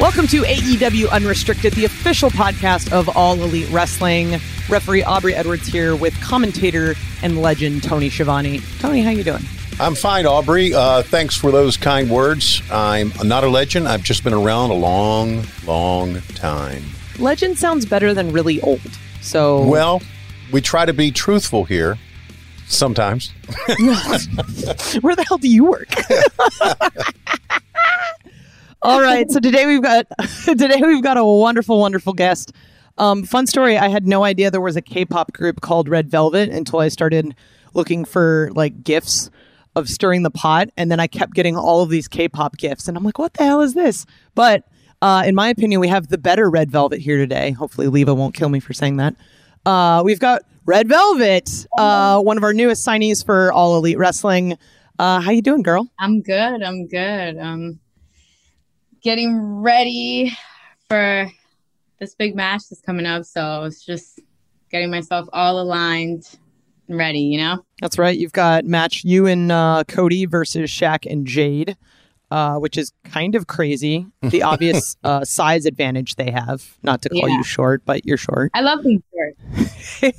Welcome to AEW Unrestricted, the official podcast of All Elite Wrestling. Referee Aubrey Edwards here with commentator and legend Tony Schiavone. Tony, how you doing? I'm fine, Aubrey. Uh, thanks for those kind words. I'm not a legend. I've just been around a long, long time. Legend sounds better than really old. So, well, we try to be truthful here sometimes. Where the hell do you work? All right. So today we've got today we've got a wonderful, wonderful guest. Um, fun story. I had no idea there was a K-pop group called Red Velvet until I started looking for like gifts of stirring the pot, and then I kept getting all of these K-pop gifts, and I'm like, what the hell is this? But uh, in my opinion, we have the better Red Velvet here today. Hopefully, Leva won't kill me for saying that. Uh, we've got Red Velvet, uh, one of our newest signees for All Elite Wrestling. Uh, how you doing, girl? I'm good. I'm good. Um, getting ready for this big match that's coming up. So it's just getting myself all aligned and ready, you know? That's right. You've got match you and uh, Cody versus Shaq and Jade, uh, which is kind of crazy. The obvious uh, size advantage they have. Not to call yeah. you short, but you're short. I love being short.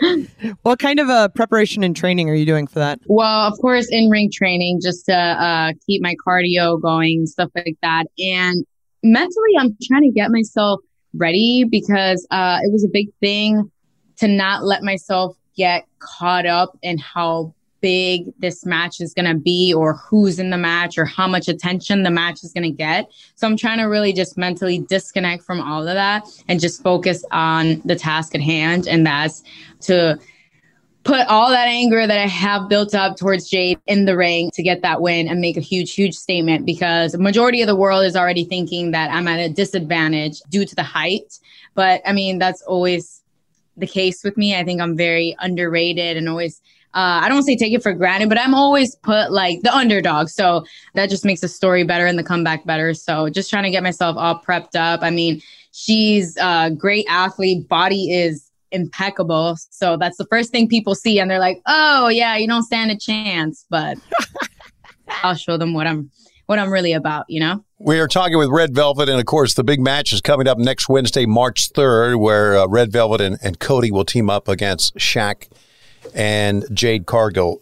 what kind of a preparation and training are you doing for that? Well, of course, in ring training, just to uh, keep my cardio going, and stuff like that. And mentally, I'm trying to get myself ready because uh, it was a big thing to not let myself get caught up in how big this match is going to be or who's in the match or how much attention the match is going to get. So I'm trying to really just mentally disconnect from all of that and just focus on the task at hand. And that's to put all that anger that I have built up towards Jade in the ring to get that win and make a huge, huge statement because the majority of the world is already thinking that I'm at a disadvantage due to the height. But I mean, that's always the case with me. I think I'm very underrated and always uh, I don't say take it for granted, but I'm always put like the underdog. So that just makes the story better and the comeback better. So just trying to get myself all prepped up. I mean, she's a great athlete, body is impeccable. So that's the first thing people see. And they're like, oh, yeah, you don't stand a chance. But I'll show them what I'm. What I'm really about, you know? We are talking with Red Velvet, and of course, the big match is coming up next Wednesday, March 3rd, where uh, Red Velvet and, and Cody will team up against Shaq and Jade Cargill.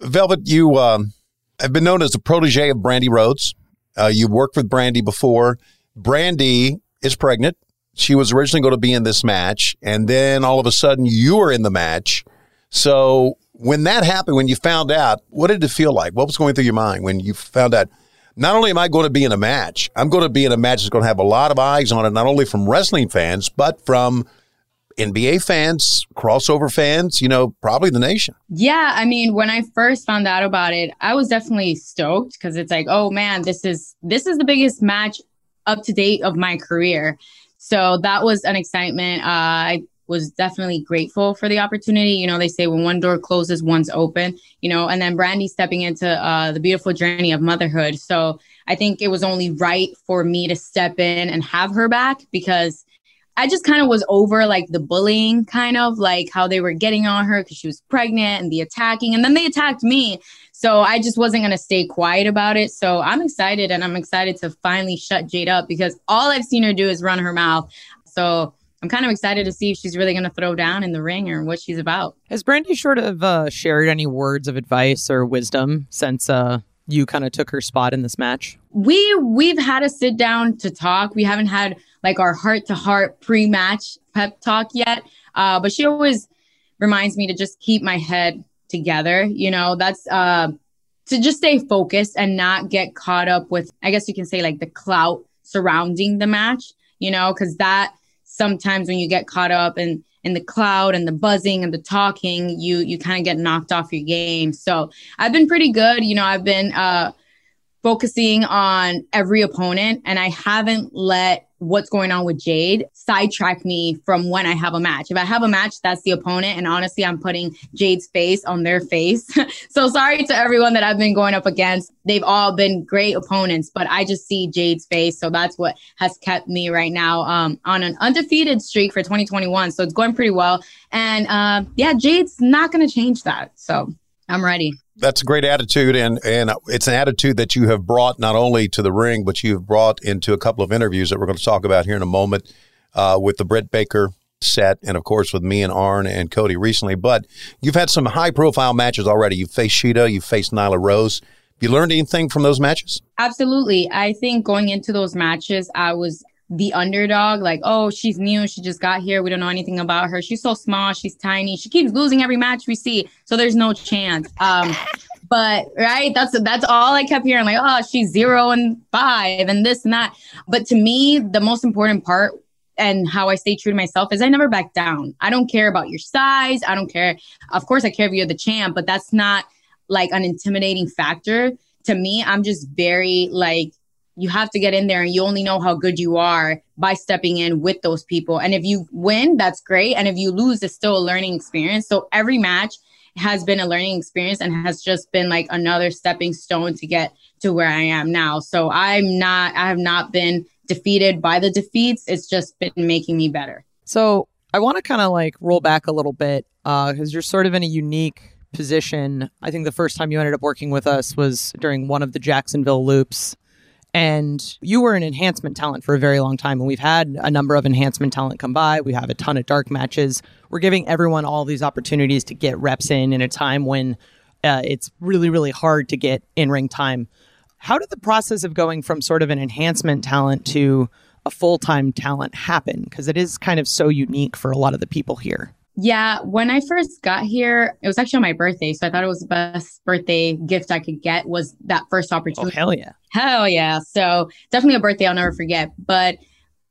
Velvet, you um, have been known as the protege of Brandi Rhodes. Uh, you've worked with Brandi before. Brandi is pregnant. She was originally going to be in this match, and then all of a sudden you were in the match. So when that happened, when you found out, what did it feel like? What was going through your mind when you found out? Not only am I going to be in a match, I'm going to be in a match that's going to have a lot of eyes on it, not only from wrestling fans, but from NBA fans, crossover fans, you know, probably the nation. Yeah. I mean, when I first found out about it, I was definitely stoked because it's like, oh man, this is this is the biggest match up to date of my career. So that was an excitement. Uh, I was definitely grateful for the opportunity. You know, they say when one door closes, one's open, you know, and then Brandi stepping into uh, the beautiful journey of motherhood. So I think it was only right for me to step in and have her back because I just kind of was over like the bullying, kind of like how they were getting on her because she was pregnant and the attacking. And then they attacked me. So I just wasn't going to stay quiet about it. So I'm excited and I'm excited to finally shut Jade up because all I've seen her do is run her mouth. So I'm kind of excited to see if she's really going to throw down in the ring or what she's about. Has Brandi sort of uh, shared any words of advice or wisdom since uh, you kind of took her spot in this match? We we've had a sit down to talk. We haven't had like our heart to heart pre match pep talk yet, uh, but she always reminds me to just keep my head together. You know, that's uh, to just stay focused and not get caught up with, I guess you can say, like the clout surrounding the match. You know, because that sometimes when you get caught up in in the cloud and the buzzing and the talking, you you kind of get knocked off your game. So I've been pretty good. You know, I've been uh, focusing on every opponent, and I haven't let what's going on with Jade sidetrack me from when I have a match. If I have a match, that's the opponent. And honestly, I'm putting Jade's face on their face. so sorry to everyone that I've been going up against. They've all been great opponents, but I just see Jade's face. So that's what has kept me right now um, on an undefeated streak for 2021. So it's going pretty well. And uh, yeah, Jade's not going to change that. So I'm ready that's a great attitude, and and it's an attitude that you have brought not only to the ring, but you've brought into a couple of interviews that we're going to talk about here in a moment uh, with the Britt Baker set, and of course with me and Arn and Cody recently. But you've had some high profile matches already. You've faced Shida, you've faced Nyla Rose. Have you learned anything from those matches? Absolutely. I think going into those matches, I was the underdog, like, oh, she's new, she just got here, we don't know anything about her. She's so small, she's tiny, she keeps losing every match we see, so there's no chance. Um, but right, that's that's all I kept hearing, like, oh, she's zero and five and this and that. But to me, the most important part and how I stay true to myself is I never back down. I don't care about your size. I don't care. Of course, I care if you're the champ, but that's not like an intimidating factor to me. I'm just very like you have to get in there and you only know how good you are by stepping in with those people. And if you win, that's great. And if you lose, it's still a learning experience. So every match has been a learning experience and has just been like another stepping stone to get to where I am now. So I'm not, I have not been defeated by the defeats. It's just been making me better. So I want to kind of like roll back a little bit because uh, you're sort of in a unique position. I think the first time you ended up working with us was during one of the Jacksonville loops. And you were an enhancement talent for a very long time. And we've had a number of enhancement talent come by. We have a ton of dark matches. We're giving everyone all these opportunities to get reps in in a time when uh, it's really, really hard to get in ring time. How did the process of going from sort of an enhancement talent to a full time talent happen? Because it is kind of so unique for a lot of the people here. Yeah, when I first got here, it was actually on my birthday, so I thought it was the best birthday gift I could get was that first oh, opportunity. Oh hell yeah. Hell yeah. So, definitely a birthday I'll never forget, but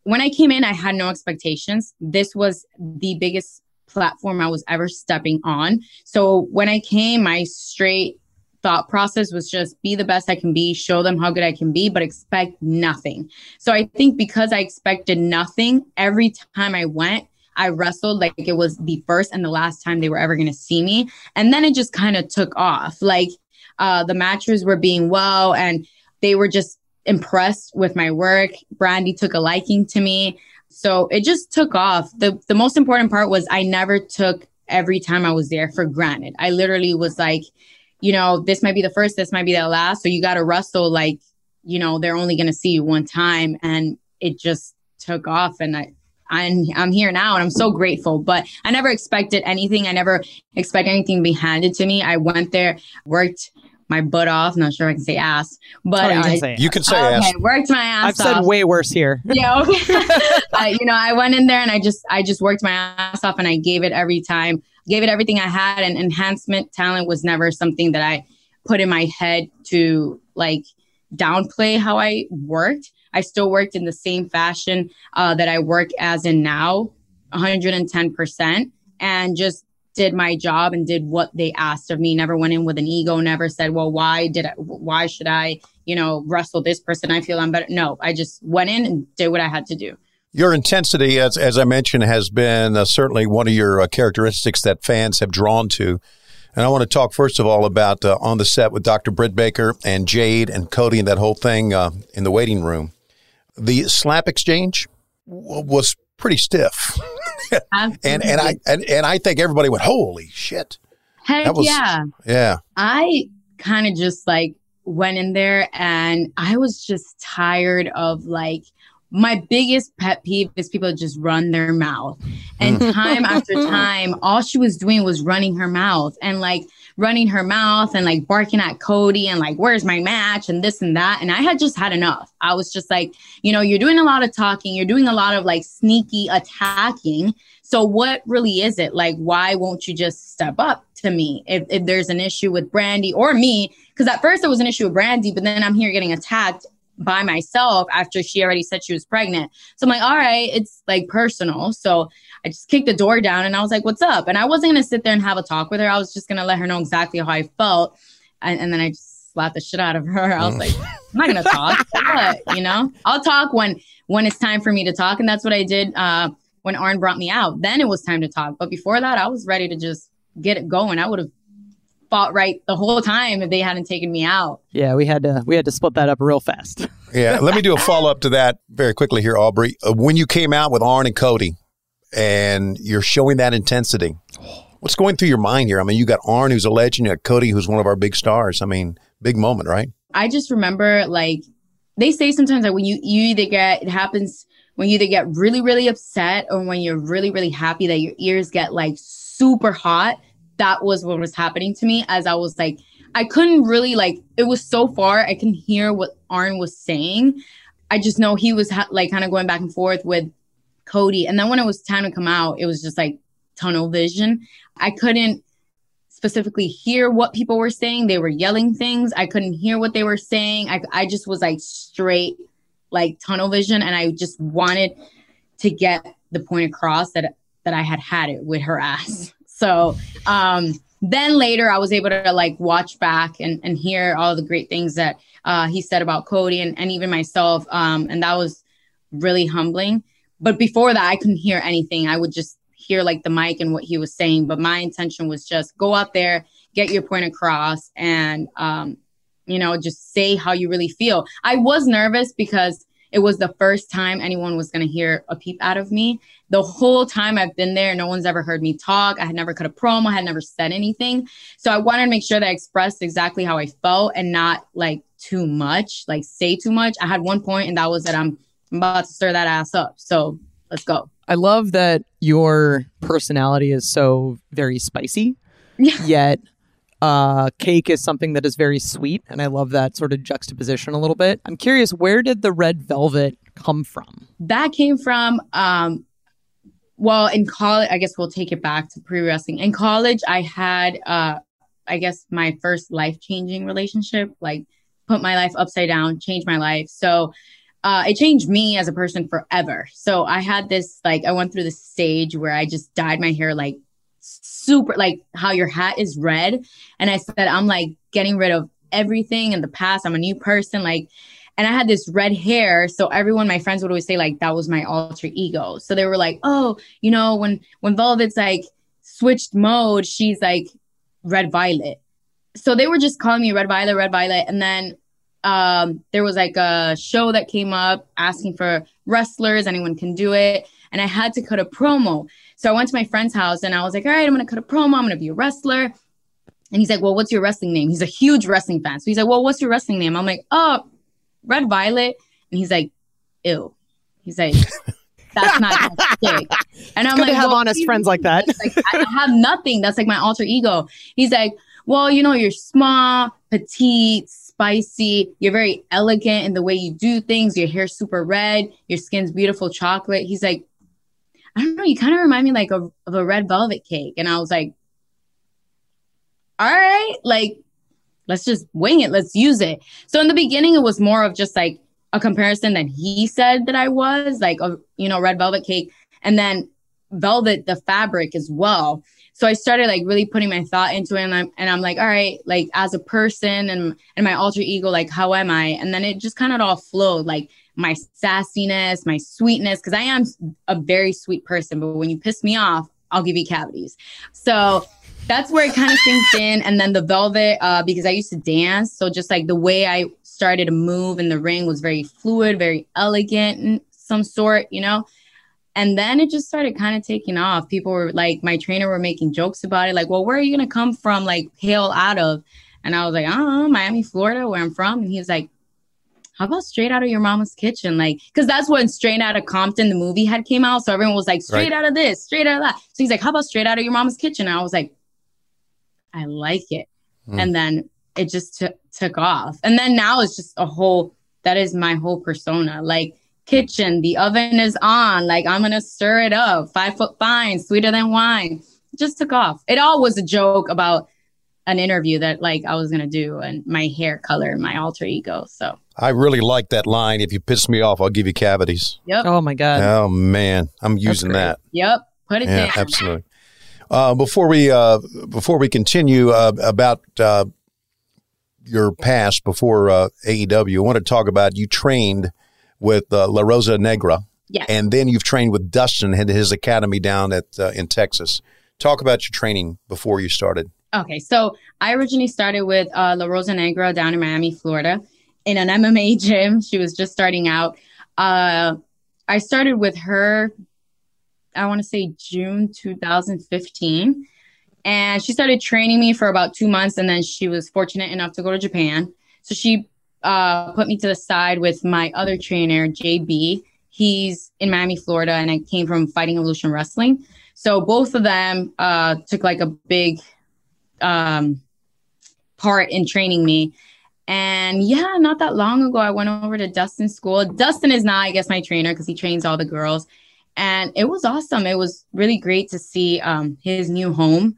when I came in, I had no expectations. This was the biggest platform I was ever stepping on. So, when I came, my straight thought process was just be the best I can be, show them how good I can be, but expect nothing. So, I think because I expected nothing, every time I went, I wrestled like it was the first and the last time they were ever going to see me. And then it just kind of took off. Like uh, the matches were being well and they were just impressed with my work. Brandi took a liking to me. So it just took off. The, the most important part was I never took every time I was there for granted. I literally was like, you know, this might be the first, this might be the last. So you got to wrestle like, you know, they're only going to see you one time. And it just took off. And I, I'm I'm here now and I'm so grateful. But I never expected anything. I never expect anything to be handed to me. I went there, worked my butt off. Not sure I can say ass, but oh, you, can say, you can say okay, ass. Worked my ass. I've said way worse here. Yeah, okay. uh, you know, I went in there and I just I just worked my ass off and I gave it every time, gave it everything I had. And enhancement talent was never something that I put in my head to like downplay how I worked. I still worked in the same fashion uh, that I work as in now, 110%, and just did my job and did what they asked of me. Never went in with an ego. Never said, "Well, why did I? Why should I? You know, wrestle this person? I feel I'm better." No, I just went in and did what I had to do. Your intensity, as as I mentioned, has been uh, certainly one of your uh, characteristics that fans have drawn to. And I want to talk first of all about uh, on the set with Dr. Britt Baker and Jade and Cody and that whole thing uh, in the waiting room the slap exchange w- was pretty stiff. and and I and, and I think everybody went, holy shit. Heck was, yeah. Yeah. I kind of just like went in there and I was just tired of like my biggest pet peeve is people just run their mouth. And mm. time after time, all she was doing was running her mouth. And like running her mouth and like barking at Cody and like, where's my match and this and that. And I had just had enough. I was just like, you know, you're doing a lot of talking, you're doing a lot of like sneaky attacking. So what really is it? Like, why won't you just step up to me if, if there's an issue with Brandi or me? Because at first it was an issue with Brandi, but then I'm here getting attacked by myself after she already said she was pregnant. So I'm like, all right, it's like personal. So I just kicked the door down and I was like, what's up? And I wasn't going to sit there and have a talk with her. I was just going to let her know exactly how I felt. And, and then I just slapped the shit out of her. I was like, I'm not going to talk. what? You know, I'll talk when, when it's time for me to talk. And that's what I did uh, when Arn brought me out. Then it was time to talk. But before that, I was ready to just get it going. I would have fought right the whole time if they hadn't taken me out. Yeah, we had to we had to split that up real fast. yeah, let me do a follow up to that very quickly here, Aubrey. Uh, when you came out with Arn and Cody, and you're showing that intensity, what's going through your mind here? I mean, you got Arn, who's a legend, you got Cody, who's one of our big stars. I mean, big moment, right? I just remember like they say sometimes that when you you either get it happens when you either get really really upset or when you're really really happy that your ears get like super hot that was what was happening to me as I was like, I couldn't really like, it was so far, I can hear what Arn was saying. I just know he was ha- like kind of going back and forth with Cody. And then when it was time to come out, it was just like tunnel vision. I couldn't specifically hear what people were saying. They were yelling things. I couldn't hear what they were saying. I, I just was like straight like tunnel vision. And I just wanted to get the point across that that I had had it with her ass. So um, then later I was able to like watch back and, and hear all the great things that uh, he said about Cody and, and even myself. Um, and that was really humbling. But before that, I couldn't hear anything. I would just hear like the mic and what he was saying. But my intention was just go out there, get your point across, and, um, you know, just say how you really feel. I was nervous because it was the first time anyone was going to hear a peep out of me. The whole time I've been there, no one's ever heard me talk. I had never cut a promo, I had never said anything. So I wanted to make sure that I expressed exactly how I felt and not like too much, like say too much. I had one point, and that was that I'm, I'm about to stir that ass up. So let's go. I love that your personality is so very spicy, yeah. yet uh, cake is something that is very sweet, and I love that sort of juxtaposition a little bit. I'm curious, where did the red velvet come from? That came from, um, well, in college, I guess we'll take it back to pre wrestling. In college, I had, uh, I guess, my first life changing relationship, like put my life upside down, changed my life. So, uh, it changed me as a person forever. So I had this, like, I went through this stage where I just dyed my hair like super like how your hat is red. And I said, I'm like getting rid of everything in the past. I'm a new person. Like, and I had this red hair. So everyone, my friends would always say, like, that was my alter ego. So they were like, oh, you know, when when Velvet's like switched mode, she's like red violet. So they were just calling me red violet, red violet. And then um, there was like a show that came up asking for wrestlers, anyone can do it. And I had to cut a promo. So I went to my friend's house and I was like, all right, I'm going to cut a promo. I'm going to be a wrestler. And he's like, well, what's your wrestling name? He's a huge wrestling fan. So he's like, well, what's your wrestling name? I'm like, oh, Red Violet. And he's like, ew. He's like, that's not big. And I'm like, to have well, honest friends like that. like, I have nothing. That's like my alter ego. He's like, well, you know, you're small, petite, spicy. You're very elegant in the way you do things. Your hair's super red. Your skin's beautiful chocolate. He's like, I don't know, you kind of remind me like of, of a red velvet cake. And I was like, all right, like, let's just wing it. Let's use it. So in the beginning, it was more of just like a comparison that he said that I was like, a, you know, red velvet cake. And then velvet, the fabric as well. So I started like really putting my thought into it. And I'm, and I'm like, all right, like as a person and, and my alter ego, like, how am I? And then it just kind of all flowed. Like my sassiness, my sweetness, because I am a very sweet person. But when you piss me off, I'll give you cavities. So that's where it kind of sinks in. And then the velvet, uh, because I used to dance. So just like the way I started to move in the ring was very fluid, very elegant in some sort, you know? And then it just started kind of taking off. People were like, my trainer were making jokes about it, like, well, where are you going to come from, like, hail out of? And I was like, I don't know, Miami, Florida, where I'm from. And he was like, how about straight out of your mama's kitchen? Like, because that's when straight out of Compton, the movie had came out. So everyone was like, straight right. out of this, straight out of that. So he's like, how about straight out of your mama's kitchen? And I was like, I like it. Mm. And then it just t- took off. And then now it's just a whole, that is my whole persona. Like, kitchen, the oven is on. Like, I'm going to stir it up. Five foot fine, sweeter than wine. Just took off. It all was a joke about an interview that like I was gonna do and my hair color and my alter ego. So I really like that line. If you piss me off, I'll give you cavities. Yep. Oh my god. Oh man, I'm using that. Yep. Put it Yeah, down. absolutely. Uh, before we uh, before we continue uh, about uh, your past before uh, AEW, I want to talk about you trained with uh, La Rosa Negra, Yes. and then you've trained with Dustin at his academy down at uh, in Texas. Talk about your training before you started. Okay, so I originally started with uh, La Rosa Negra down in Miami, Florida, in an MMA gym. She was just starting out. Uh, I started with her, I want to say June 2015. And she started training me for about two months. And then she was fortunate enough to go to Japan. So she uh, put me to the side with my other trainer, JB. He's in Miami, Florida, and I came from Fighting Evolution Wrestling. So both of them uh, took like a big um, part in training me. And yeah, not that long ago, I went over to Dustin's school. Dustin is now, I guess, my trainer because he trains all the girls. And it was awesome. It was really great to see um, his new home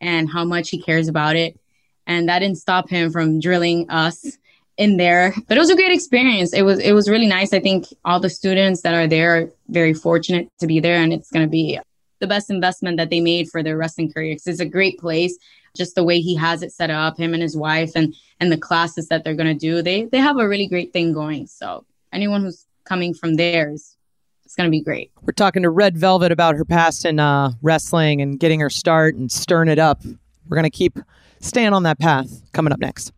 and how much he cares about it. And that didn't stop him from drilling us in there. But it was a great experience. It was it was really nice. I think all the students that are there are very fortunate to be there, and it's going to be the best investment that they made for their wrestling career. 'Cause it's a great place just the way he has it set up, him and his wife, and and the classes that they're gonna do. They they have a really great thing going. So anyone who's coming from there is it's gonna be great. We're talking to Red Velvet about her past in uh, wrestling and getting her start and stirring it up. We're gonna keep staying on that path. Coming up next.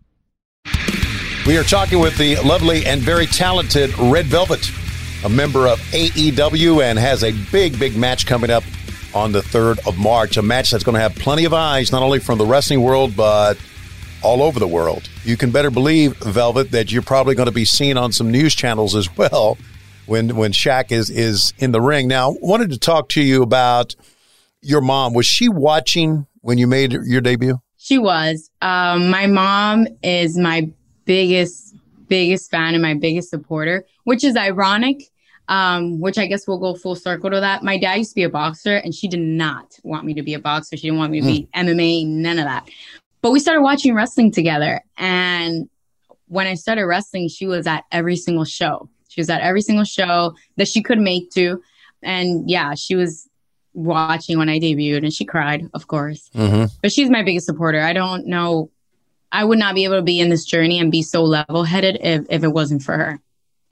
We are talking with the lovely and very talented Red Velvet, a member of AEW, and has a big, big match coming up on the 3rd of March. A match that's going to have plenty of eyes, not only from the wrestling world, but all over the world. You can better believe, Velvet, that you're probably going to be seen on some news channels as well when when Shaq is is in the ring. Now, wanted to talk to you about your mom. Was she watching when you made your debut? She was. Um, my mom is my biggest, biggest fan and my biggest supporter, which is ironic. Um, which I guess we'll go full circle to that. My dad used to be a boxer, and she did not want me to be a boxer. She didn't want me to be MMA, none of that. But we started watching wrestling together, and when I started wrestling, she was at every single show. She was at every single show that she could make to, and yeah, she was watching when I debuted, and she cried, of course Mm-hmm. but she's my biggest supporter. I don't know. I would not be able to be in this journey and be so level headed if, if it wasn't for her.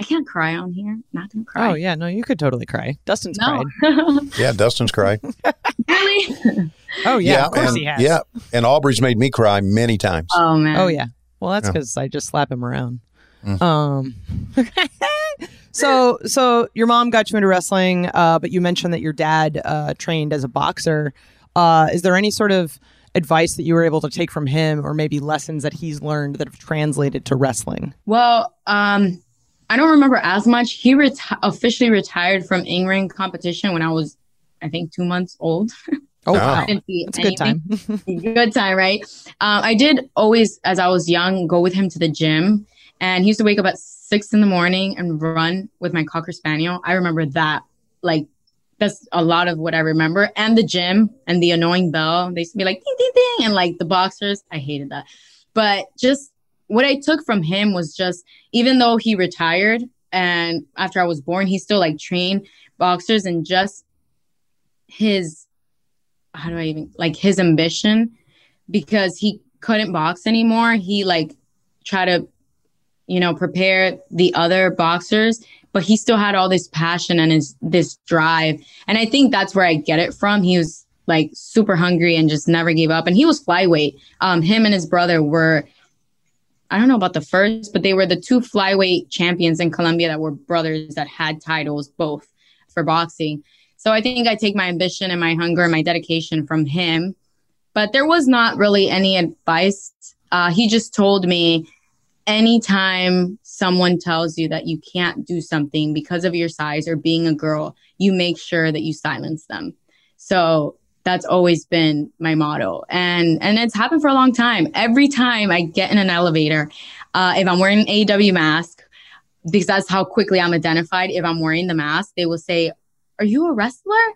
I can't cry on here. Not gonna cry. Oh yeah, no, you could totally cry. Dustin's no. cried. Yeah, Dustin's cried. really? Oh yeah, of course and, he has. Yeah, and Aubrey's made me cry many times. Oh man. Oh yeah. Well, that's Yeah. because I just slap him around. Mm. Um. so so your mom got you into wrestling, uh, but you mentioned that your dad uh, trained as a boxer. Uh, is there any sort of advice that you were able to take from him, or maybe lessons that he's learned that have translated to wrestling? Well, um, I don't remember as much. He reti- officially retired from in ring competition when I was, I think, two months old. Oh wow, I didn't see that's a good time. good time, right? Um, I did always, as I was young, go with him to the gym, and he used to wake up at six in the morning and run with my cocker spaniel. I remember that, like, that's a lot of what I remember. And the gym and the annoying bell. They used to be like ding ding ding, and like the boxers. I hated that, but just what I took from him was just, even though he retired and after I was born, he still like trained boxers and just his how do I even like his ambition because he couldn't box anymore. He like tried to, you know, prepare the other boxers, but he still had all this passion and his this drive. And I think that's where I get it from. He was like super hungry and just never gave up. And he was flyweight. Um, him and his brother were I don't know about the first, but they were the two flyweight champions in Colombia that were brothers that had titles both for boxing. So I think I take my ambition and my hunger and my dedication from him. But there was not really any advice. Uh, he just told me anytime someone tells you that you can't do something because of your size or being a girl, you make sure that you silence them. So that's always been my motto. And and it's happened for a long time. Every time I get in an elevator, uh, if I'm wearing an AEW mask, because that's how quickly I'm identified. If I'm wearing the mask, they will say, Are you a wrestler?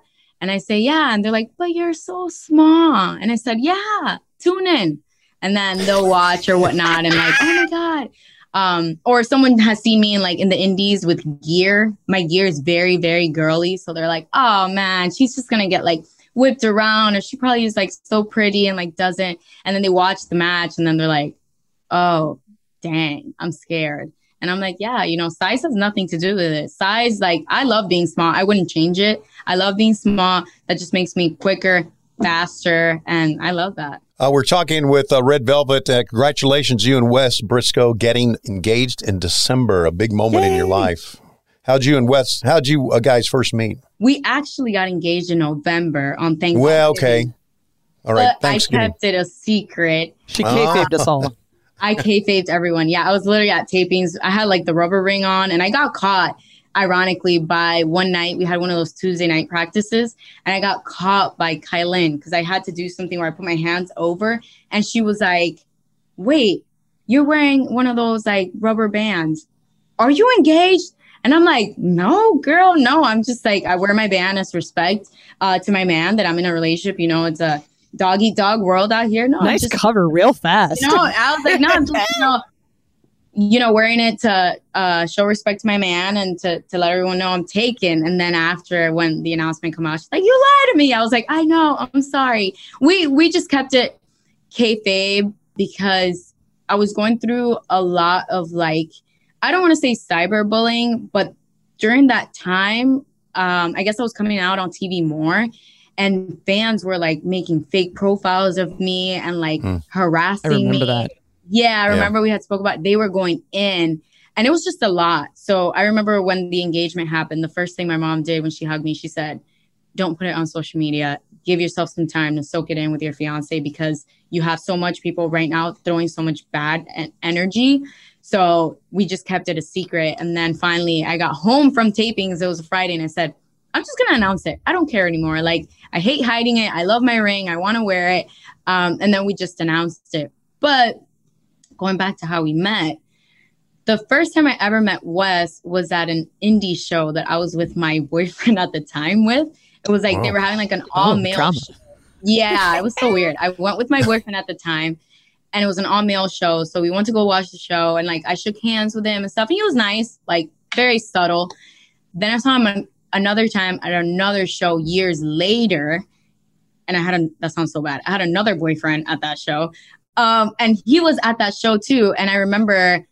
And I say, Yeah. And they're like, But you're so small. And I said, Yeah, tune in. And then they'll watch or whatnot. And like, oh my God. Um, or someone has seen me in like in the indies with gear. My gear is very, very girly. So they're like, oh man, she's just gonna get like whipped around, or she probably is like so pretty and like doesn't. And then they watch the match and then they're like, oh, dang, I'm scared. And I'm like, yeah, you know, size has nothing to do with it. Size, like, I love being small. I wouldn't change it. I love being small. That just makes me quicker, faster. And I love that. Uh, we're talking with uh, Red Velvet. Uh, congratulations, you and Wes Briscoe getting engaged in December, a big moment Yay. in your life. How'd you and Wes, how'd you uh, guys first meet? We actually got engaged in November on Thanksgiving. Well, okay. All right. But I kept it a secret. She kayfabed us all. I kayfabed everyone. Yeah, I was literally at tapings. I had like the rubber ring on, and I got caught. Ironically, by one night we had one of those Tuesday night practices, and I got caught by Kylan because I had to do something where I put my hands over, and she was like, "Wait, you're wearing one of those like rubber bands. Are you engaged?" And I'm like, no, girl, no. I'm just like, I wear my band as respect uh, to my man that I'm in a relationship. You know, it's a dog eat dog world out here. No, nice just, cover, real fast. You know, I was like, no, I'm just, you know, you know, wearing it to uh, show respect to my man and to, to let everyone know I'm taken. And then after when the announcement come out, she's like, you lied to me. I was like, I know, I'm sorry. We we just kept it kayfabe because I was going through a lot of like, I don't want to say cyberbullying, but during that time, um, I guess I was coming out on TV more and fans were like making fake profiles of me and like mm. harassing I remember me. that. Yeah, I remember yeah. we had spoke about they were going in and it was just a lot. So I remember when the engagement happened, the first thing my mom did when she hugged me, she said, "Don't put it on social media. Give yourself some time to soak it in with your fiance because you have so much people right now throwing so much bad energy." So we just kept it a secret. And then finally, I got home from tapings. It was a Friday, and I said, I'm just gonna announce it. I don't care anymore. Like I hate hiding it. I love my ring. I want to wear it. Um, and then we just announced it. But going back to how we met, the first time I ever met Wes was at an indie show that I was with my boyfriend at the time with. It was like they were having like an all oh, male. Oh, sh- yeah, it was so weird. I went with my boyfriend at the time, and it was an all male show. So we went to go watch the show, and like I shook hands with him and stuff. And he was nice, like very subtle. Then I saw him another time at another show years later, and I had a that sounds so bad. I had another boyfriend at that show. Um, and he was at that show too. And I remember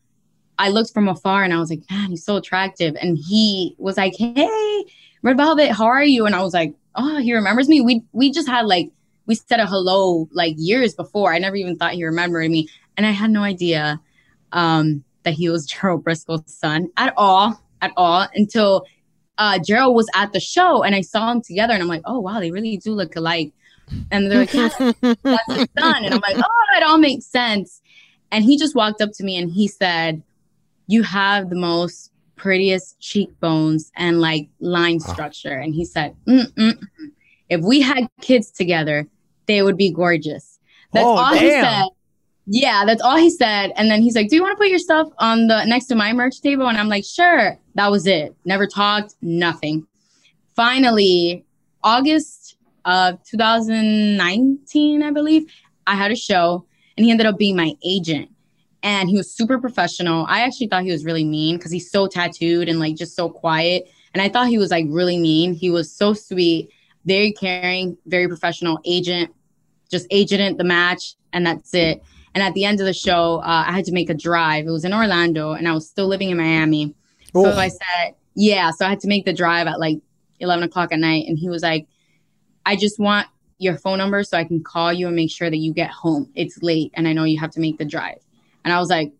I looked from afar and I was like, man, he's so attractive. And he was like, Hey, Red Velvet, how are you? And I was like, Oh, he remembers me. We we just had like we said a hello like years before. I never even thought he remembered me. And I had no idea um that he was Gerald Briscoe's son at all, at all until uh, Gerald was at the show and I saw them together and I'm like, oh wow, they really do look alike. And they're like, yeah, that's his son. And I'm like, oh, it all makes sense. And he just walked up to me and he said, You have the most prettiest cheekbones and like line structure. And he said, Mm-mm-mm. If we had kids together, they would be gorgeous. That's oh, all damn. he said. Yeah, that's all he said. And then he's like, Do you want to put your stuff on the next to my merch table? And I'm like, Sure. That was it. Never talked, nothing. Finally, August of 2019, I believe, I had a show and he ended up being my agent. And he was super professional. I actually thought he was really mean because he's so tattooed and like just so quiet. And I thought he was like really mean. He was so sweet, very caring, very professional agent, just agent agented the match, and that's it. And at the end of the show, uh, I had to make a drive. It was in Orlando, and I was still living in Miami. Ooh. So I said, yeah. So I had to make the drive at like 11 o'clock at night. And he was like, I just want your phone number so I can call you and make sure that you get home. It's late, and I know you have to make the drive. And I was like,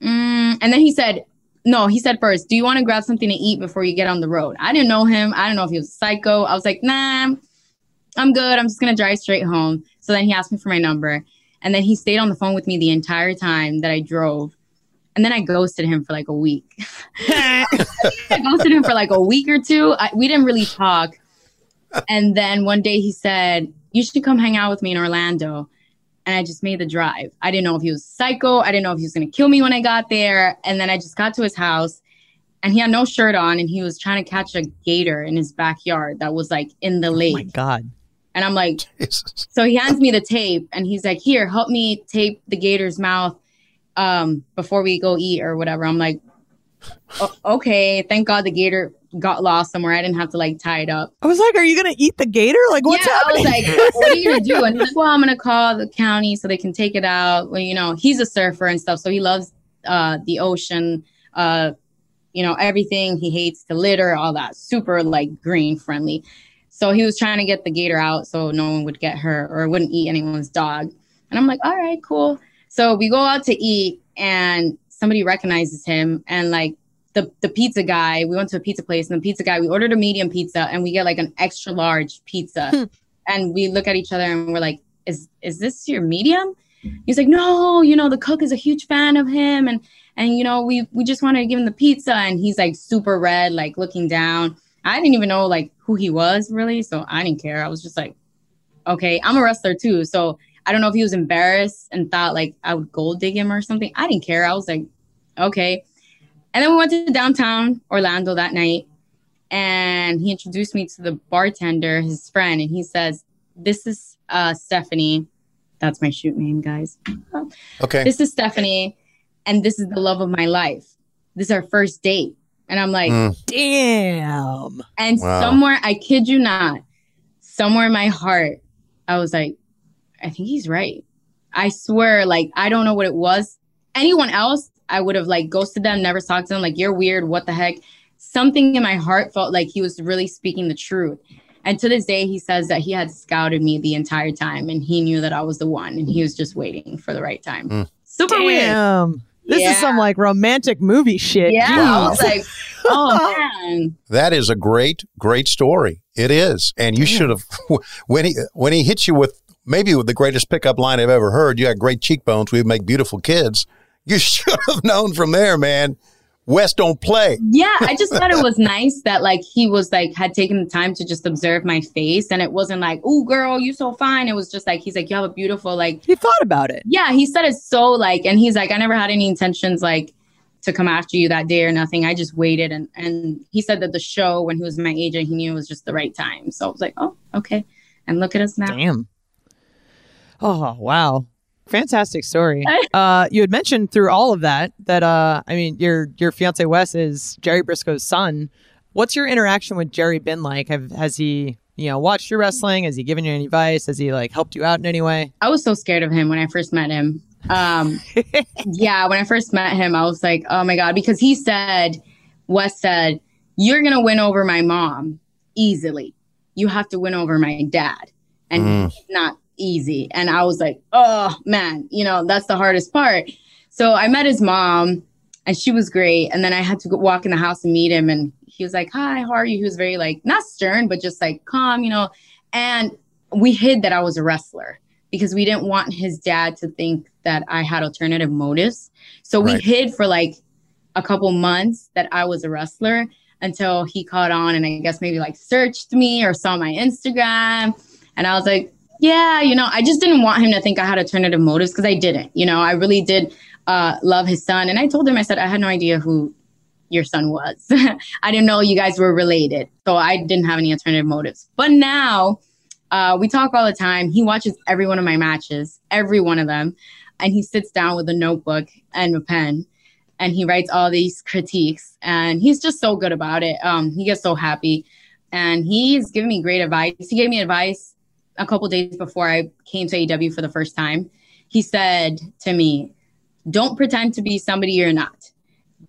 mm. and then he said, no, he said first, do you want to grab something to eat before you get on the road? I didn't know him. I don't know if he was a psycho. I was like, nah, I'm good. I'm just going to drive straight home. So then he asked me for my number. And then he stayed on the phone with me the entire time that I drove. And then I ghosted him for like a week. I ghosted him for like a week or two. I, we didn't really talk. And then one day he said, You should come hang out with me in Orlando. And I just made the drive. I didn't know if he was psycho. I didn't know if he was going to kill me when I got there. And then I just got to his house and he had no shirt on and he was trying to catch a gator in his backyard that was like in the lake. Oh my God. And I'm like, Jesus. so he hands me the tape and he's like, here, help me tape the gator's mouth um, before we go eat or whatever. I'm like, okay, thank God the gator got lost somewhere. I didn't have to like tie it up. I was like, are you to eat the gator? Like, what's yeah, happening? I was like, what are you to do? And he's like, well, I'm to call the county so they can take it out. Well, you know, he's a surfer and stuff. So he loves uh, the ocean, uh, you know, everything. He hates to litter, all that. Super like green friendly. So he was trying to get the gator out so no one would get hurt or wouldn't eat anyone's dog. And I'm like, all right, cool. So we go out to eat and somebody recognizes him and like the the pizza guy, we went to a pizza place and the pizza guy, we ordered a medium pizza and we get like an extra large pizza. Hmm. and we look at each other and we're like, is is this your medium? He's like, no, you know, the cook is a huge fan of him and and you know, we we just wanted to give him the pizza and he's like super red, like looking down. I didn't even know like who he was really, so I didn't care. I was just like, okay, I'm a wrestler too, so I don't know if he was embarrassed and thought like I would gold dig him or something. I didn't care. I was like, okay. And then we went to downtown Orlando that night and he introduced me to the bartender, his friend, and he says, This is uh, Stephanie. That's my shoot name, guys. Okay. This is Stephanie, and this is the love of my life. This is our first date. And I'm like, Mm. Damn. and Wow. somewhere, I kid you not, somewhere in my heart, I was like, I think he's right. I swear, like, I don't know what it was. Anyone else, I would have like ghosted them, never talked to them, like, you're weird, what the heck? Something in my heart felt like he was really speaking the truth. And to this day, he says that he had scouted me the entire time and he knew that I was the one and he was just waiting for the right time. Mm. Super weird. This Yeah. is some like romantic movie shit. Yeah. I was like, oh man. That is a great, great story. It is, and you should have when he when he hits you with maybe with the greatest pickup line I've ever heard. You got great cheekbones. We make beautiful kids. You should have known from there, man. Wes don't play. Yeah, I just thought it was nice that like he was like had taken the time to just observe my face and it wasn't like, "Oh girl, you so fine." It was just like he's like, "You have a beautiful like he thought about it. Yeah, he said it so like and he's like, "I never had any intentions like to come after you that day or nothing. I just waited and and he said that the show when he was my agent, he knew it was just the right time." So I was like, "Oh, okay." And look at us now. Damn. Oh, wow. Fantastic story. Uh, you had mentioned through all of that that uh, I mean, your your fiance Wes is Jerry Briscoe's son. What's your interaction with Jerry been like? Have has he you know watched your wrestling? Has he given you any advice? Has he like helped you out in any way? I was so scared of him when I first met him. Um, yeah, when I first met him, I was like, oh my God, because he said, Wes said, you're going to win over my mom easily. You have to win over my dad. And Mm. it's not easy. And I was like, oh man, you know, that's the hardest part. So I met his mom and she was great. And then I had to go walk in the house and meet him. And he was like, hi, how are you? He was very like, not stern, but just like calm, you know. And we hid that I was a wrestler because we didn't want his dad to think that I had alternative motives. So we Right. hid for like a couple months that I was a wrestler until he caught on and I guess maybe like searched me or saw my Instagram. And I was like, yeah, you know, I just didn't want him to think I had alternative motives because I didn't. You know, I really did uh, love his son. And I told him, I said, I had no idea who your son was. I didn't know you guys were related. So I didn't have any alternative motives. But now uh, we talk all the time. He watches every one of my matches, every one of them. And he sits down with a notebook and a pen and he writes all these critiques. And he's just so good about it. Um, he gets so happy. And he's giving me great advice. He gave me advice a couple days before I came to AEW for the first time. He said to me, Don't pretend to be somebody you're not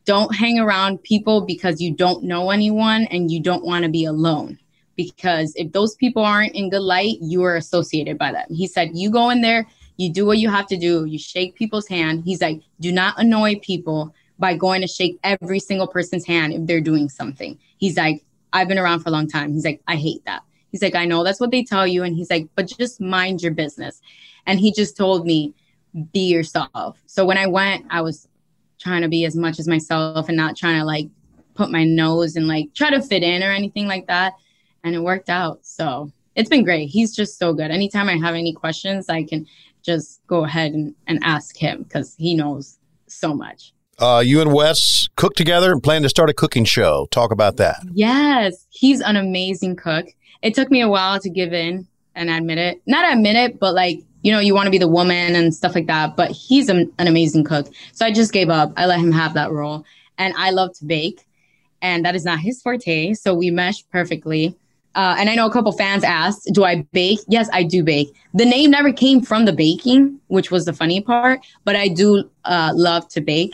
don't hang around people because you don't know anyone and you don't want to be alone. Because if those people aren't in good light, you are associated by them. He said, You go in there, you do what you have to do, you shake people's hand. He's like, Do not annoy people by going to shake every single person's hand if they're doing something. He's like, I've been around for a long time. He's like, I hate that. He's like, I know that's what they tell you. And he's like, But just mind your business. And he just told me, Be yourself. So when I went, I was trying to be as much as myself and not trying to like put my nose and like try to fit in or anything like that. And it worked out. So it's been great. He's just so good. Anytime I have any questions, I can just go ahead and, and ask him because he knows so much. Uh, you and Wes cook together and plan to start a cooking show. Talk about that. Yes, he's an amazing cook. It took me a while to give in and admit it. Not admit it, but like you know, you want to be the woman and stuff like that. But he's an, amazing cook. So I just gave up. I let him have that role. And I love to bake. And that is not his forte. So we mesh perfectly. Uh, and I know a couple fans asked, do I bake? Yes, I do bake. The name never came from the baking, which was the funny part, but I do uh, love to bake.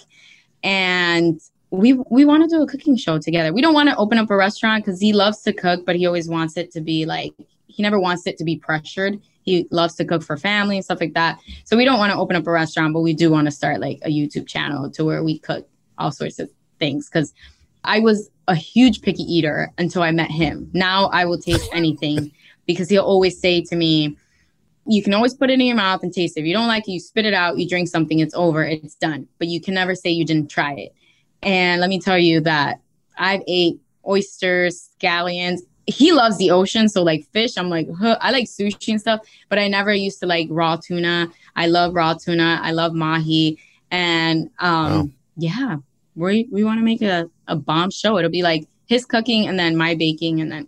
And we we want to do a cooking show together. We don't want to open up a restaurant because he loves to cook, but he always wants it to be like he never wants it to be pressured. He loves to cook for family and stuff like that. So we don't want to open up a restaurant, but we do want to start like a YouTube channel to where we cook all sorts of things. Because I was a huge picky eater until I met him. Now I will taste anything because he'll always say to me, you can always put it in your mouth and taste it. If you don't like it, you spit it out, you drink something, it's over, it's done. But you can never say you didn't try it. And let me tell you that I've ate oysters, scallions, he loves the ocean. So like fish, I'm like, huh. I like sushi and stuff, but I never used to like raw tuna. I love raw tuna. I love mahi. And um, wow. yeah, we we want to make a, a bomb show. It'll be like his cooking and then my baking and then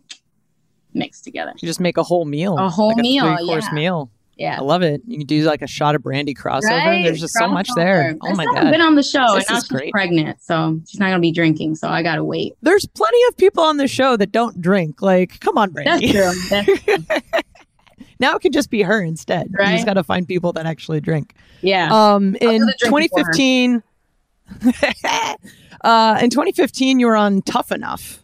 mixed together. You just make a whole meal. A whole like meal. A three course yeah. meal. Yeah. I love it. You can do like a shot of Brandi crossover. Right? There's just so much there. Oh my god. been on the show This and now she's great. pregnant, so she's not gonna be drinking. So I gotta wait. There's plenty of people on the show that don't drink. Like, come on, That's Brandi. true. That's- now it can just be her instead. You Right? just got to find people that actually drink. yeah. Um, in the drinking for her. 2015, uh, in 2015, you were on Tough Enough.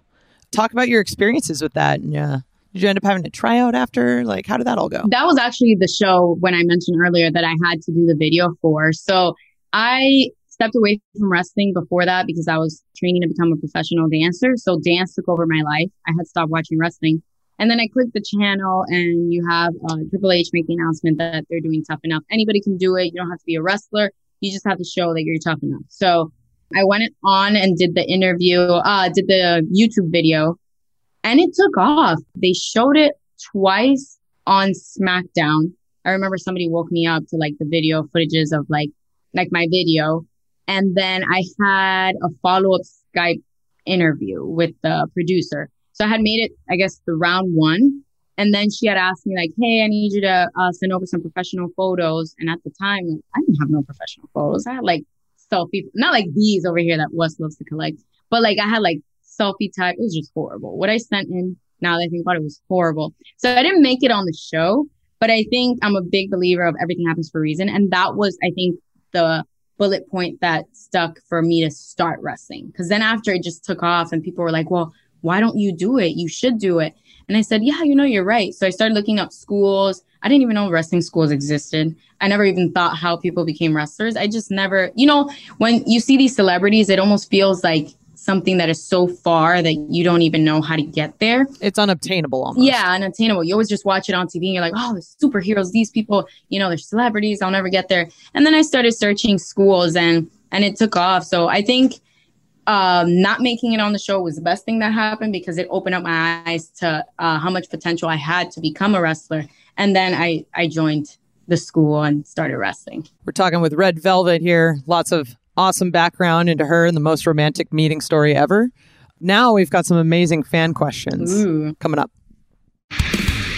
Talk about your experiences with that. And, uh, did you end up having to try out after? Like, how did that all go? that was actually the show when I mentioned earlier that I had to do the video for. So I stepped away from wrestling before that because I was training to become a professional dancer. So dance took over my life. I had stopped watching wrestling. And then I clicked the channel and you have uh, Triple H make the announcement that they're doing tough enough. Anybody can do it. You don't have to be a wrestler. You just have to show that you're tough enough. So I went on and did the interview, uh, did the YouTube video and it took off. They showed it twice on SmackDown. I remember somebody woke me up to like the video footages of like like my video, and then I had a follow up Skype interview with the producer. So I had made it, I guess, the round one, and then she had asked me like, "Hey, I need you to uh, send over some professional photos." And at the time, like, I didn't have no professional photos. I had like selfie, not like these over here that Wes loves to collect, but like I had like selfie type. It was just horrible. What I sent in, now that I think about it, was horrible. So I didn't make it on the show, but I think I'm a big believer of everything happens for a reason. And that was, I think, the bullet point that stuck for me to start wrestling. Cause then after it just took off and people were like, well, why don't you do it? You should do it. And I said, yeah, you know, you're right. So I started looking up schools. I didn't even know wrestling schools existed. I never even thought how people became wrestlers. I just never, you know, when you see these celebrities, it almost feels like something that is so far that you don't even know how to get there. It's unobtainable almost. Yeah, unattainable. You always just watch it on TV and you're like, oh, the superheroes, these people, you know, they're celebrities. I'll never get there. And then I started searching schools and and it took off. So I think um, not making it on the show was the best thing that happened because it opened up my eyes to uh, how much potential I had to become a wrestler. And then I I joined the school and started wrestling. We're talking with Red Velvet here. Lots of awesome background into her and the most romantic meeting story ever. Now we've got some amazing fan questions Ooh. coming up.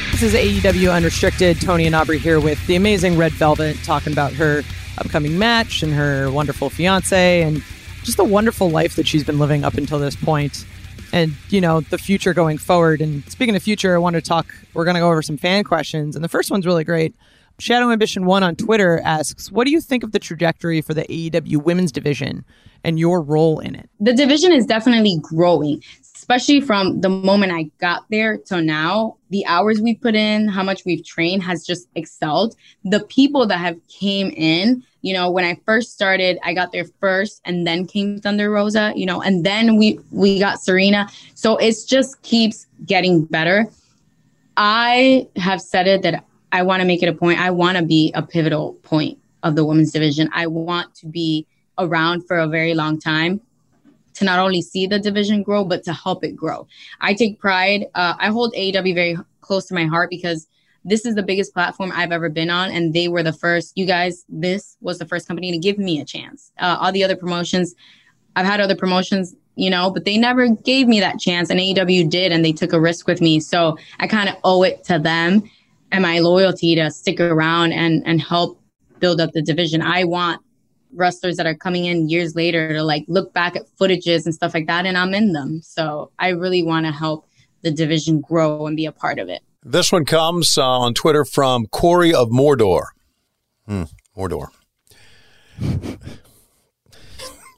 This is AEW Unrestricted. Tony and Aubrey here with the amazing Red Velvet talking about her upcoming match and her wonderful fiance and just the wonderful life that she's been living up until this point and you know the future going forward and speaking of future i want to talk we're going to go over some fan questions and the first one's really great shadow ambition 1 on twitter asks what do you think of the trajectory for the aew women's division and your role in it the division is definitely growing, especially from the moment I got there till now. The hours we put in, how much we've trained has just excelled. The people that have came in, you know, when I first started, I got there first and then came Thunder Rosa, you know, and then we we got Serena. So it's just keeps getting better. I have said it that I want to make it a point. I want to be a pivotal point of the women's division. I want to be around for a very long time to not only see the division grow, but to help it grow. I take pride. Uh, I hold AEW very close to my heart because this is the biggest platform I've ever been on. And they were the first, you guys, this was the first company to give me a chance. Uh, all the other promotions, I've had other promotions, you know, but they never gave me that chance. And AEW did, and they took a risk with me. So I kind of owe it to them and my loyalty to stick around and and help build up the division. I want wrestlers that are coming in years later to like look back at footages and stuff like that and I'm in them. So I really want to help the division grow and be a part of it. This one comes uh, on Twitter from Corey of Mordor. Hmm, Mordor.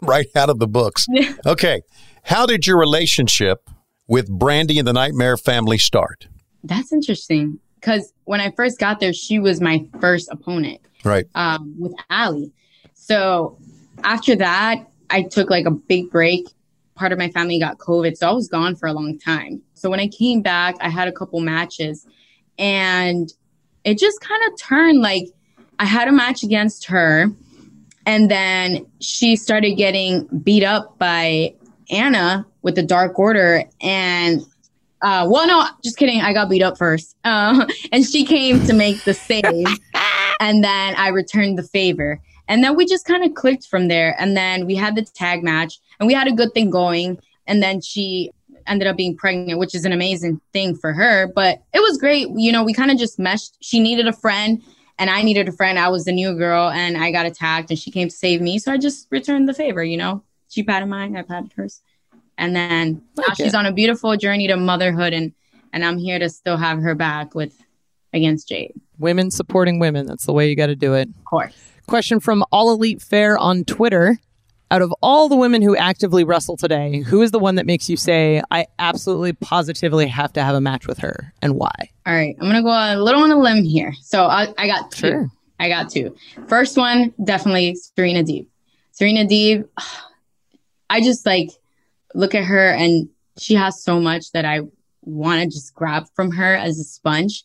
right out of the books. Okay. How did your relationship with Brandi and the Nightmare family start? That's interesting because when I first got there, she was my first opponent. Right. Um, with Allie. So after that, I took like a big break. Part of my family got COVID, so I was gone for a long time. So when I came back, I had a couple matches and it just kind of turned like I had a match against her and then she started getting beat up by Anna with the Dark Order and uh, well, no, just kidding. I got beat up first. Uh, and she came to make the save. and then I returned the favor. And then we just kind of clicked from there. And then we had the tag match and we had a good thing going. And then she ended up being pregnant, which is an amazing thing for her. But it was great. You know, we kind of just meshed. She needed a friend and I needed a friend. I was the new girl and I got attacked and she came to save me. So I just returned the favor, you know. She patted mine, I patted hers. And then like now she's on a beautiful journey to motherhood and and I'm here to still have her back with against Jade. Women supporting women. That's the way you got to do it. Of course. Question from All Elite Fair on Twitter. Out of all the women who actively wrestle today, who is the one that makes you say, I absolutely positively have to have a match with her and why? All right. I'm going to go a little on a limb here. So I, I got two. Sure. I got two. First one, definitely Serena Deeb. Serena Deeb, I just like look at her and she has so much that I want to just grab from her as a sponge.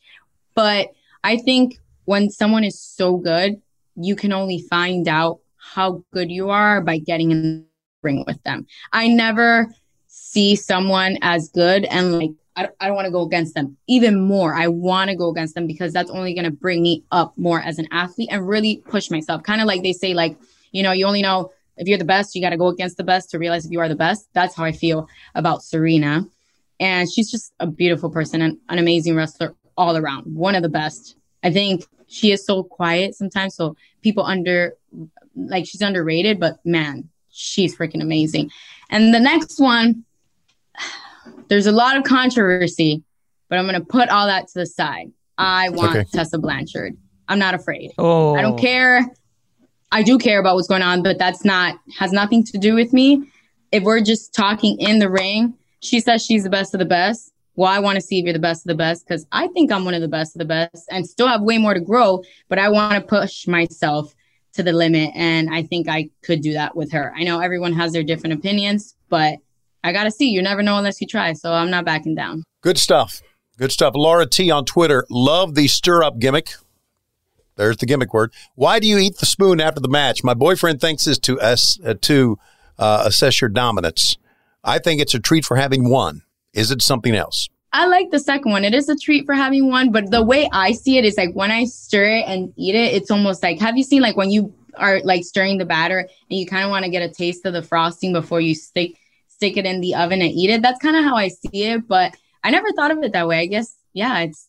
But I think when someone is so good, you can only find out how good you are by getting in the ring with them. I never see someone as good and like I, I don't want to go against them even more. I want to go against them because that's only going to bring me up more as an athlete and really push myself. Kind of like they say, like, you know, you only know if you're the best, you got to go against the best to realize if you are the best. That's how I feel about Serena. And she's just a beautiful person and an amazing wrestler all around. One of the best. I think she is so quiet sometimes. So people under like she's underrated, but man, she's freaking amazing. And the next one, there's a lot of controversy, but I'm gonna put all that to the side. I want okay. Tessa Blanchard. I'm not afraid. Oh. I don't oh. care. I do care about what's going on, but that's not has nothing to do with me. If we're just talking in the ring, she says she's the best of the best well, I want to see if you're the best of the best because I think I'm one of the best of the best and still have way more to grow, but I want to push myself to the limit. And I think I could do that with her. I know everyone has their different opinions, but I got to see. You never know unless you try. So I'm not backing down. Good stuff. Good stuff. Laura T on Twitter. Love the stir up gimmick. There's the gimmick word. Why do you eat the spoon after the match? My boyfriend thinks it's to, uh, to uh, assess your dominance. I think it's a treat for having won. Is it something else? I like the second one. It is a treat for having one, but the way I see it is like when I stir it and eat it, it's almost like have you seen like when you are like stirring the batter and you kind of want to get a taste of the frosting before you stick stick it in the oven and eat it? That's kind of how I see it, but I never thought of it that way. I guess yeah, it's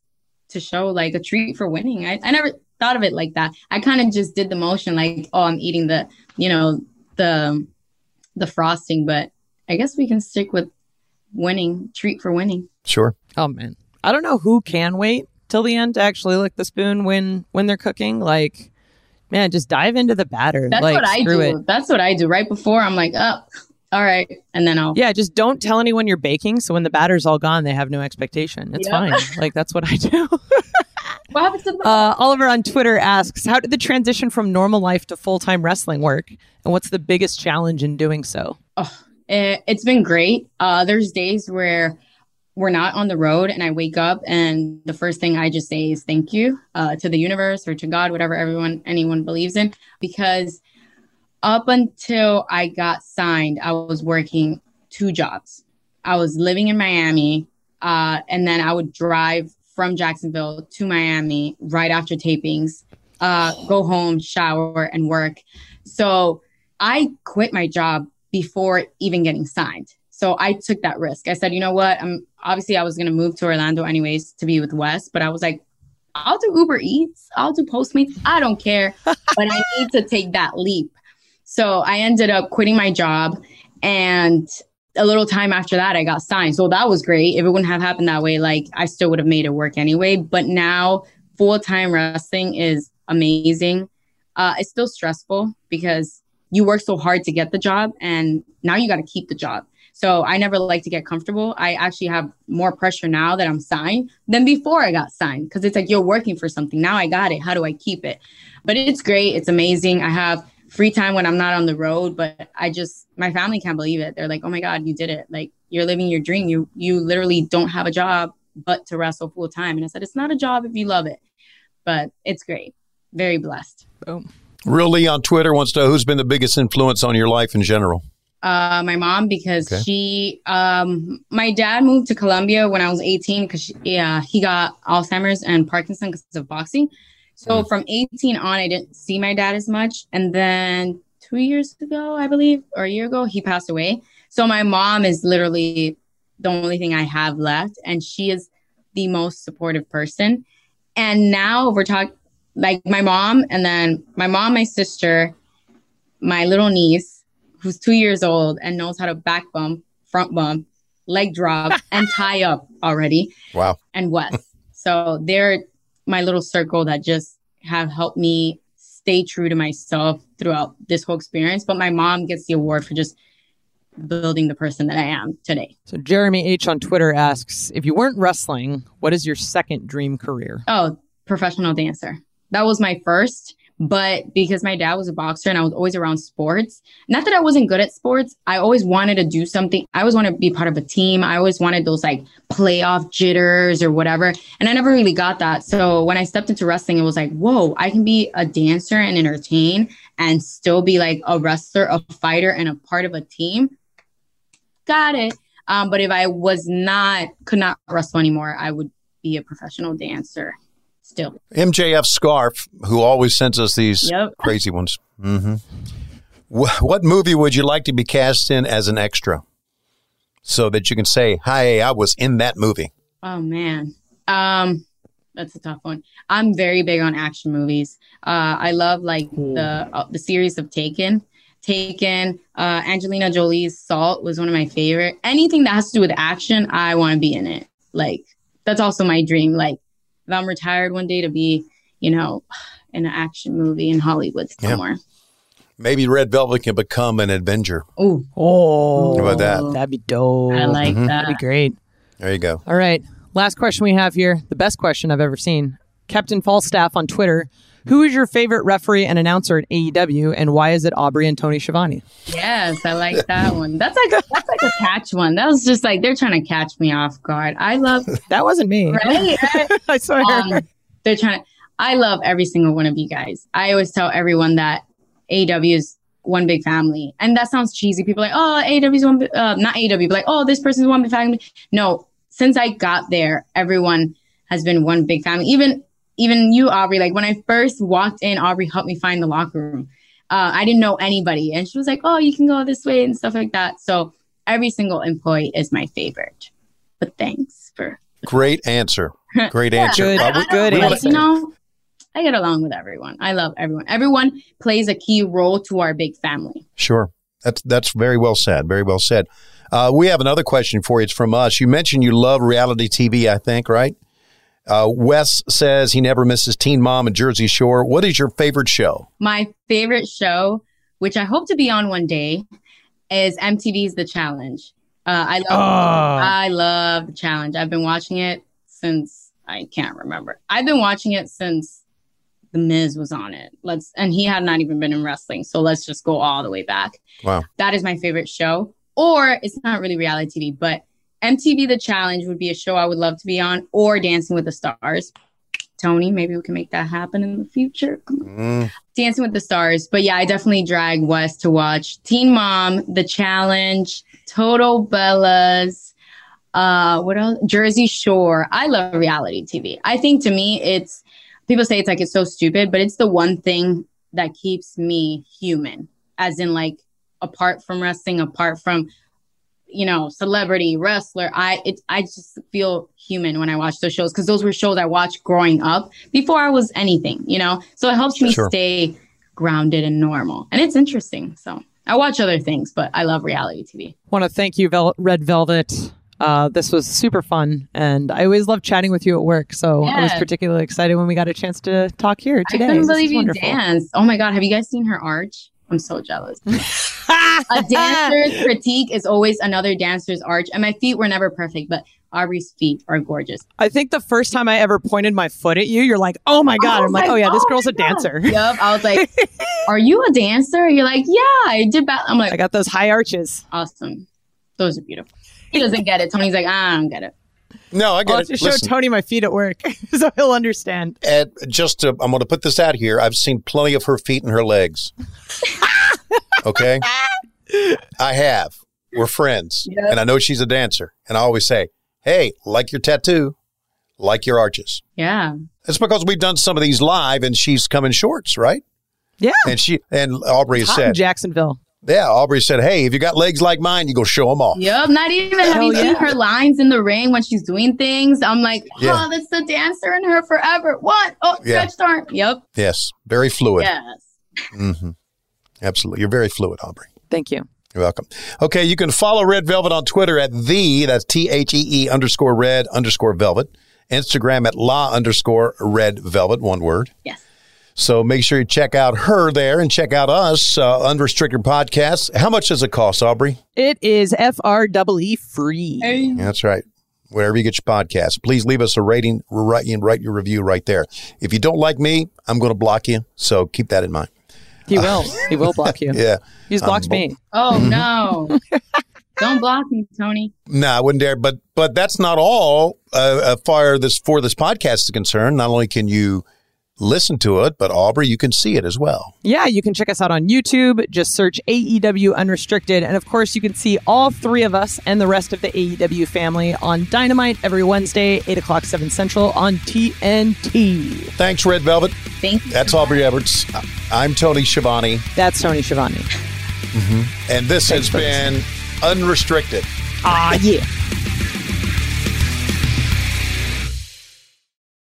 to show like a treat for winning. I, I never thought of it like that. I kind of just did the motion like, oh, I'm eating the, you know, the the frosting, but I guess we can stick with winning, treat for winning. Sure. Oh man. I don't know who can wait till the end to actually lick the spoon when when they're cooking. Like, man, just dive into the batter. That's like, what I do. It. That's what I do. Right before I'm like, oh, all right. And then I'll Yeah, just don't tell anyone you're baking. So when the batter's all gone, they have no expectation. It's yep. fine. like that's what I do. what happens to uh, Oliver on Twitter asks, How did the transition from normal life to full time wrestling work? And what's the biggest challenge in doing so? Oh, it, has been great. Uh, there's days where we're not on the road and I wake up and the first thing I just say is thank you uh, to the universe or to God, whatever everyone anyone believes in, because up until I got signed, I was working two jobs. I was living in Miami, uh, and then I would drive from Jacksonville to Miami right after tapings, uh, go home, shower, and work. So I quit my job before even getting signed. So I took that risk. I said, you know what? I'm obviously I was going to move to Orlando anyways to be with Wes, but I was like, I'll do Uber Eats, I'll do Postmates, I don't care, but I need to take that leap. So I ended up quitting my job and a little time after that I got signed. So that was great. If it wouldn't have happened that way, like I still would have made it work anyway. But now full-time wrestling is amazing. Uh, it's still stressful because you work so hard to get the job and now you got to keep the job. So I never like to get comfortable. I actually have more pressure now that I'm signed than before I got signed because it's like you're working for something. Now I got it. How do I keep it? But it's great. It's amazing. I have free time when I'm not on the road, but I just my family can't believe it. They're like, "Oh my god, you did it. Like you're living your dream. You you literally don't have a job but to wrestle full time." And I said, "It's not a job if you love it." But it's great. Very blessed. Boom. Real Lee on Twitter wants to know who's been the biggest influence on your life in general. Uh, my mom because Okay. she, um, my dad moved to Colombia when I was 18 because yeah, he got Alzheimer's and Parkinson because of boxing. So mm. from 18 on, I didn't see my dad as much, and then two years ago, I believe, or a year ago, he passed away. So my mom is literally the only thing I have left, and she is the most supportive person. And now we're talking like my mom, and then my mom, my sister, my little niece who's two years old and knows how to back bump, front bump, leg drop, and tie up already, Wow. and Wes. so they're my little circle that just have helped me stay true to myself throughout this whole experience. But my mom gets the award for just building the person that I am today. So Jeremy H on Twitter asks, if you weren't wrestling, what is your second dream career? Oh, professional dancer. That was my first. But because my dad was a boxer and I was always around sports, not that I wasn't good at sports, I always wanted to do something. I always wanted to be part of a team. I always wanted those like playoff jitters or whatever. And I never really got that. So when I stepped into wrestling, it was like, whoa, I can be a dancer and entertain and still be like a wrestler, a fighter, and a part of a team. Got it. Um, but if I was not, could not wrestle anymore, I would be a professional dancer still. MJF Scarf, who always sends us these Yep. crazy ones. hmm Wh- what movie would you like to be cast in as an extra, so that you can say, "Hi, I was in that movie." Oh man. Um that's a tough one. I'm very big on action movies. Uh I love like the uh, the series of Taken. Taken, uh Angelina Jolie's Salt was one of my favorite. Anything that has to do with action, I want to be in it. Like that's also my dream like if I'm retired one day to be, you know, in an action movie in Hollywood Yeah. somewhere. Maybe Red Velvet can become an Avenger. Oh, Oh, How about that? That'd be dope. I like Mm-hmm. That'd be great. There you go. All right. Last question we have here. The best question I've ever seen. Captain Falstaff on Twitter. Who is your favorite referee and announcer at AEW, and why is it Aubrey and Tony Schiavone? Yes, I like that one. That's like that's like a catch one. That was just like they're trying to catch me off guard. I love That wasn't me. right? I swear. um, they're trying to. I love every single one of you guys. I always tell everyone that AW is one big family, and that sounds cheesy. People are like, oh, AW is one, uh, not AW, but like, oh, this person's one big family. No, since I got there, everyone has been one big family. Even even you, Aubrey. Like when I first walked in, Aubrey helped me find the locker room. Uh, I didn't know anybody, and she was like, oh, you can go this way and stuff like that. So every single employee is my favorite. But thanks for Great answer. Great answer. Good. Uh, Good we wanna- answer. you know, I get along with everyone. I love everyone. Everyone plays a key role to our big family. Sure. That's that's very well said. Very well said. Uh, we have another question for you. It's from us. You mentioned you love reality TV, I think, right? Uh, Wes says he never misses Teen Mom and Jersey Shore. What is your favorite show? My favorite show, which I hope to be on one day, is MTV's The Challenge. Uh, I love Oh. I love The Challenge. I've been watching it since I can't remember. I've been watching it since The Miz was on it. Let's and he had not even been in wrestling. So let's just go all the way back. Wow. That is my favorite show. Or it's not really reality TV, but MTV The Challenge would be a show I would love to be on, or Dancing with the Stars. Tony, maybe we can make that happen in the future. Mm, Dancing with the Stars. But yeah, I definitely drag Wes to watch Teen Mom, The Challenge, Total Bellas, uh, what else? Jersey Shore. I love reality TV. I think to me, it's people say it's like it's so stupid, but it's the one thing that keeps me human, as in like apart from wrestling, apart from you know, celebrity, wrestler. I it I just feel human when I watch those shows because those were shows I watched growing up before I was anything, you know. So it helps me Sure. stay grounded and normal, and it's interesting. So I watch other things, but I love reality TV. Want to thank you, Vel- Red Velvet. Uh, this was super fun, and I always love chatting with you at work. So I was particularly excited when we got a chance to talk here today. I couldn't believe you wonderful. danced. Oh my god, have you guys seen her arch? I'm so jealous. a dancer's critique is always another dancer's arch, and my feet were never perfect, but Aubrey's feet are gorgeous. I think the first time I ever pointed my foot at you, you're like, "Oh my god!" I I'm like, like, "Oh yeah, this "Oh girl's a dancer." Yup. I was like, "Are you a dancer?" You're like, "Yeah, I did." Ba-. I'm like, I got those high arches. "Awesome, those are beautiful." He doesn't get it. Tony's like, "I don't get it." No, I I'll get it. to show Listen, Tony my feet at work, so he'll understand. Ed, just to, I'm going to put this out here. I've seen plenty of her feet and her legs. Okay, I have. We're friends, Yep. and I know she's a dancer. And I always say, "Hey, like your tattoo, like your arches." Yeah. It's because we've done some of these live, and she's come in shorts, right? Yeah, And she and Aubrey has hot in said, Jacksonville. "Yeah." Aubrey said, "Hey, if you got legs like mine, you go show them off." Yep, Not even have Hell you seen her lines in the ring when she's doing things. I'm like, "Oh, Yeah. that's the dancer in her forever." What? Oh, Yeah. stretched arm. Yup. Yes, very fluid. Yes. hmm Absolutely, you're very fluid, Aubrey. Thank you. You're welcome. Okay, you can follow Red Velvet on Twitter at the, that's T H E E underscore red underscore velvet. Instagram at la underscore red velvet, one word. Yes. So make sure you check out her there and check out us, uh, Unrestricted Podcast. How much does it cost, Aubrey? It is FREE free. That's right. Wherever you get your podcast, please leave us a rating, write, write your review right there. If you don't like me, I'm going to block you. So keep that in mind. He will. He will block you. Yeah. He's blocked Um, me. Oh Mm-hmm. no! Don't block me, Tony. No, I wouldn't dare. But but that's not all. Uh, as far this for this podcast is concerned, not only can you listen to it, but Aubrey, you can see it as well. Yeah, you can check us out on YouTube. Just search AEW Unrestricted. And of course, you can see all three of us and the rest of the AEW family on Dynamite every Wednesday, 8 o'clock, 7 Central on TNT. Thanks, Red Velvet. Thank you. That's Aubrey Edwards. I'm Tony Schiavone, That's Tony Schiavone. and this has Thanks for been Unrestricted. Ah, yeah.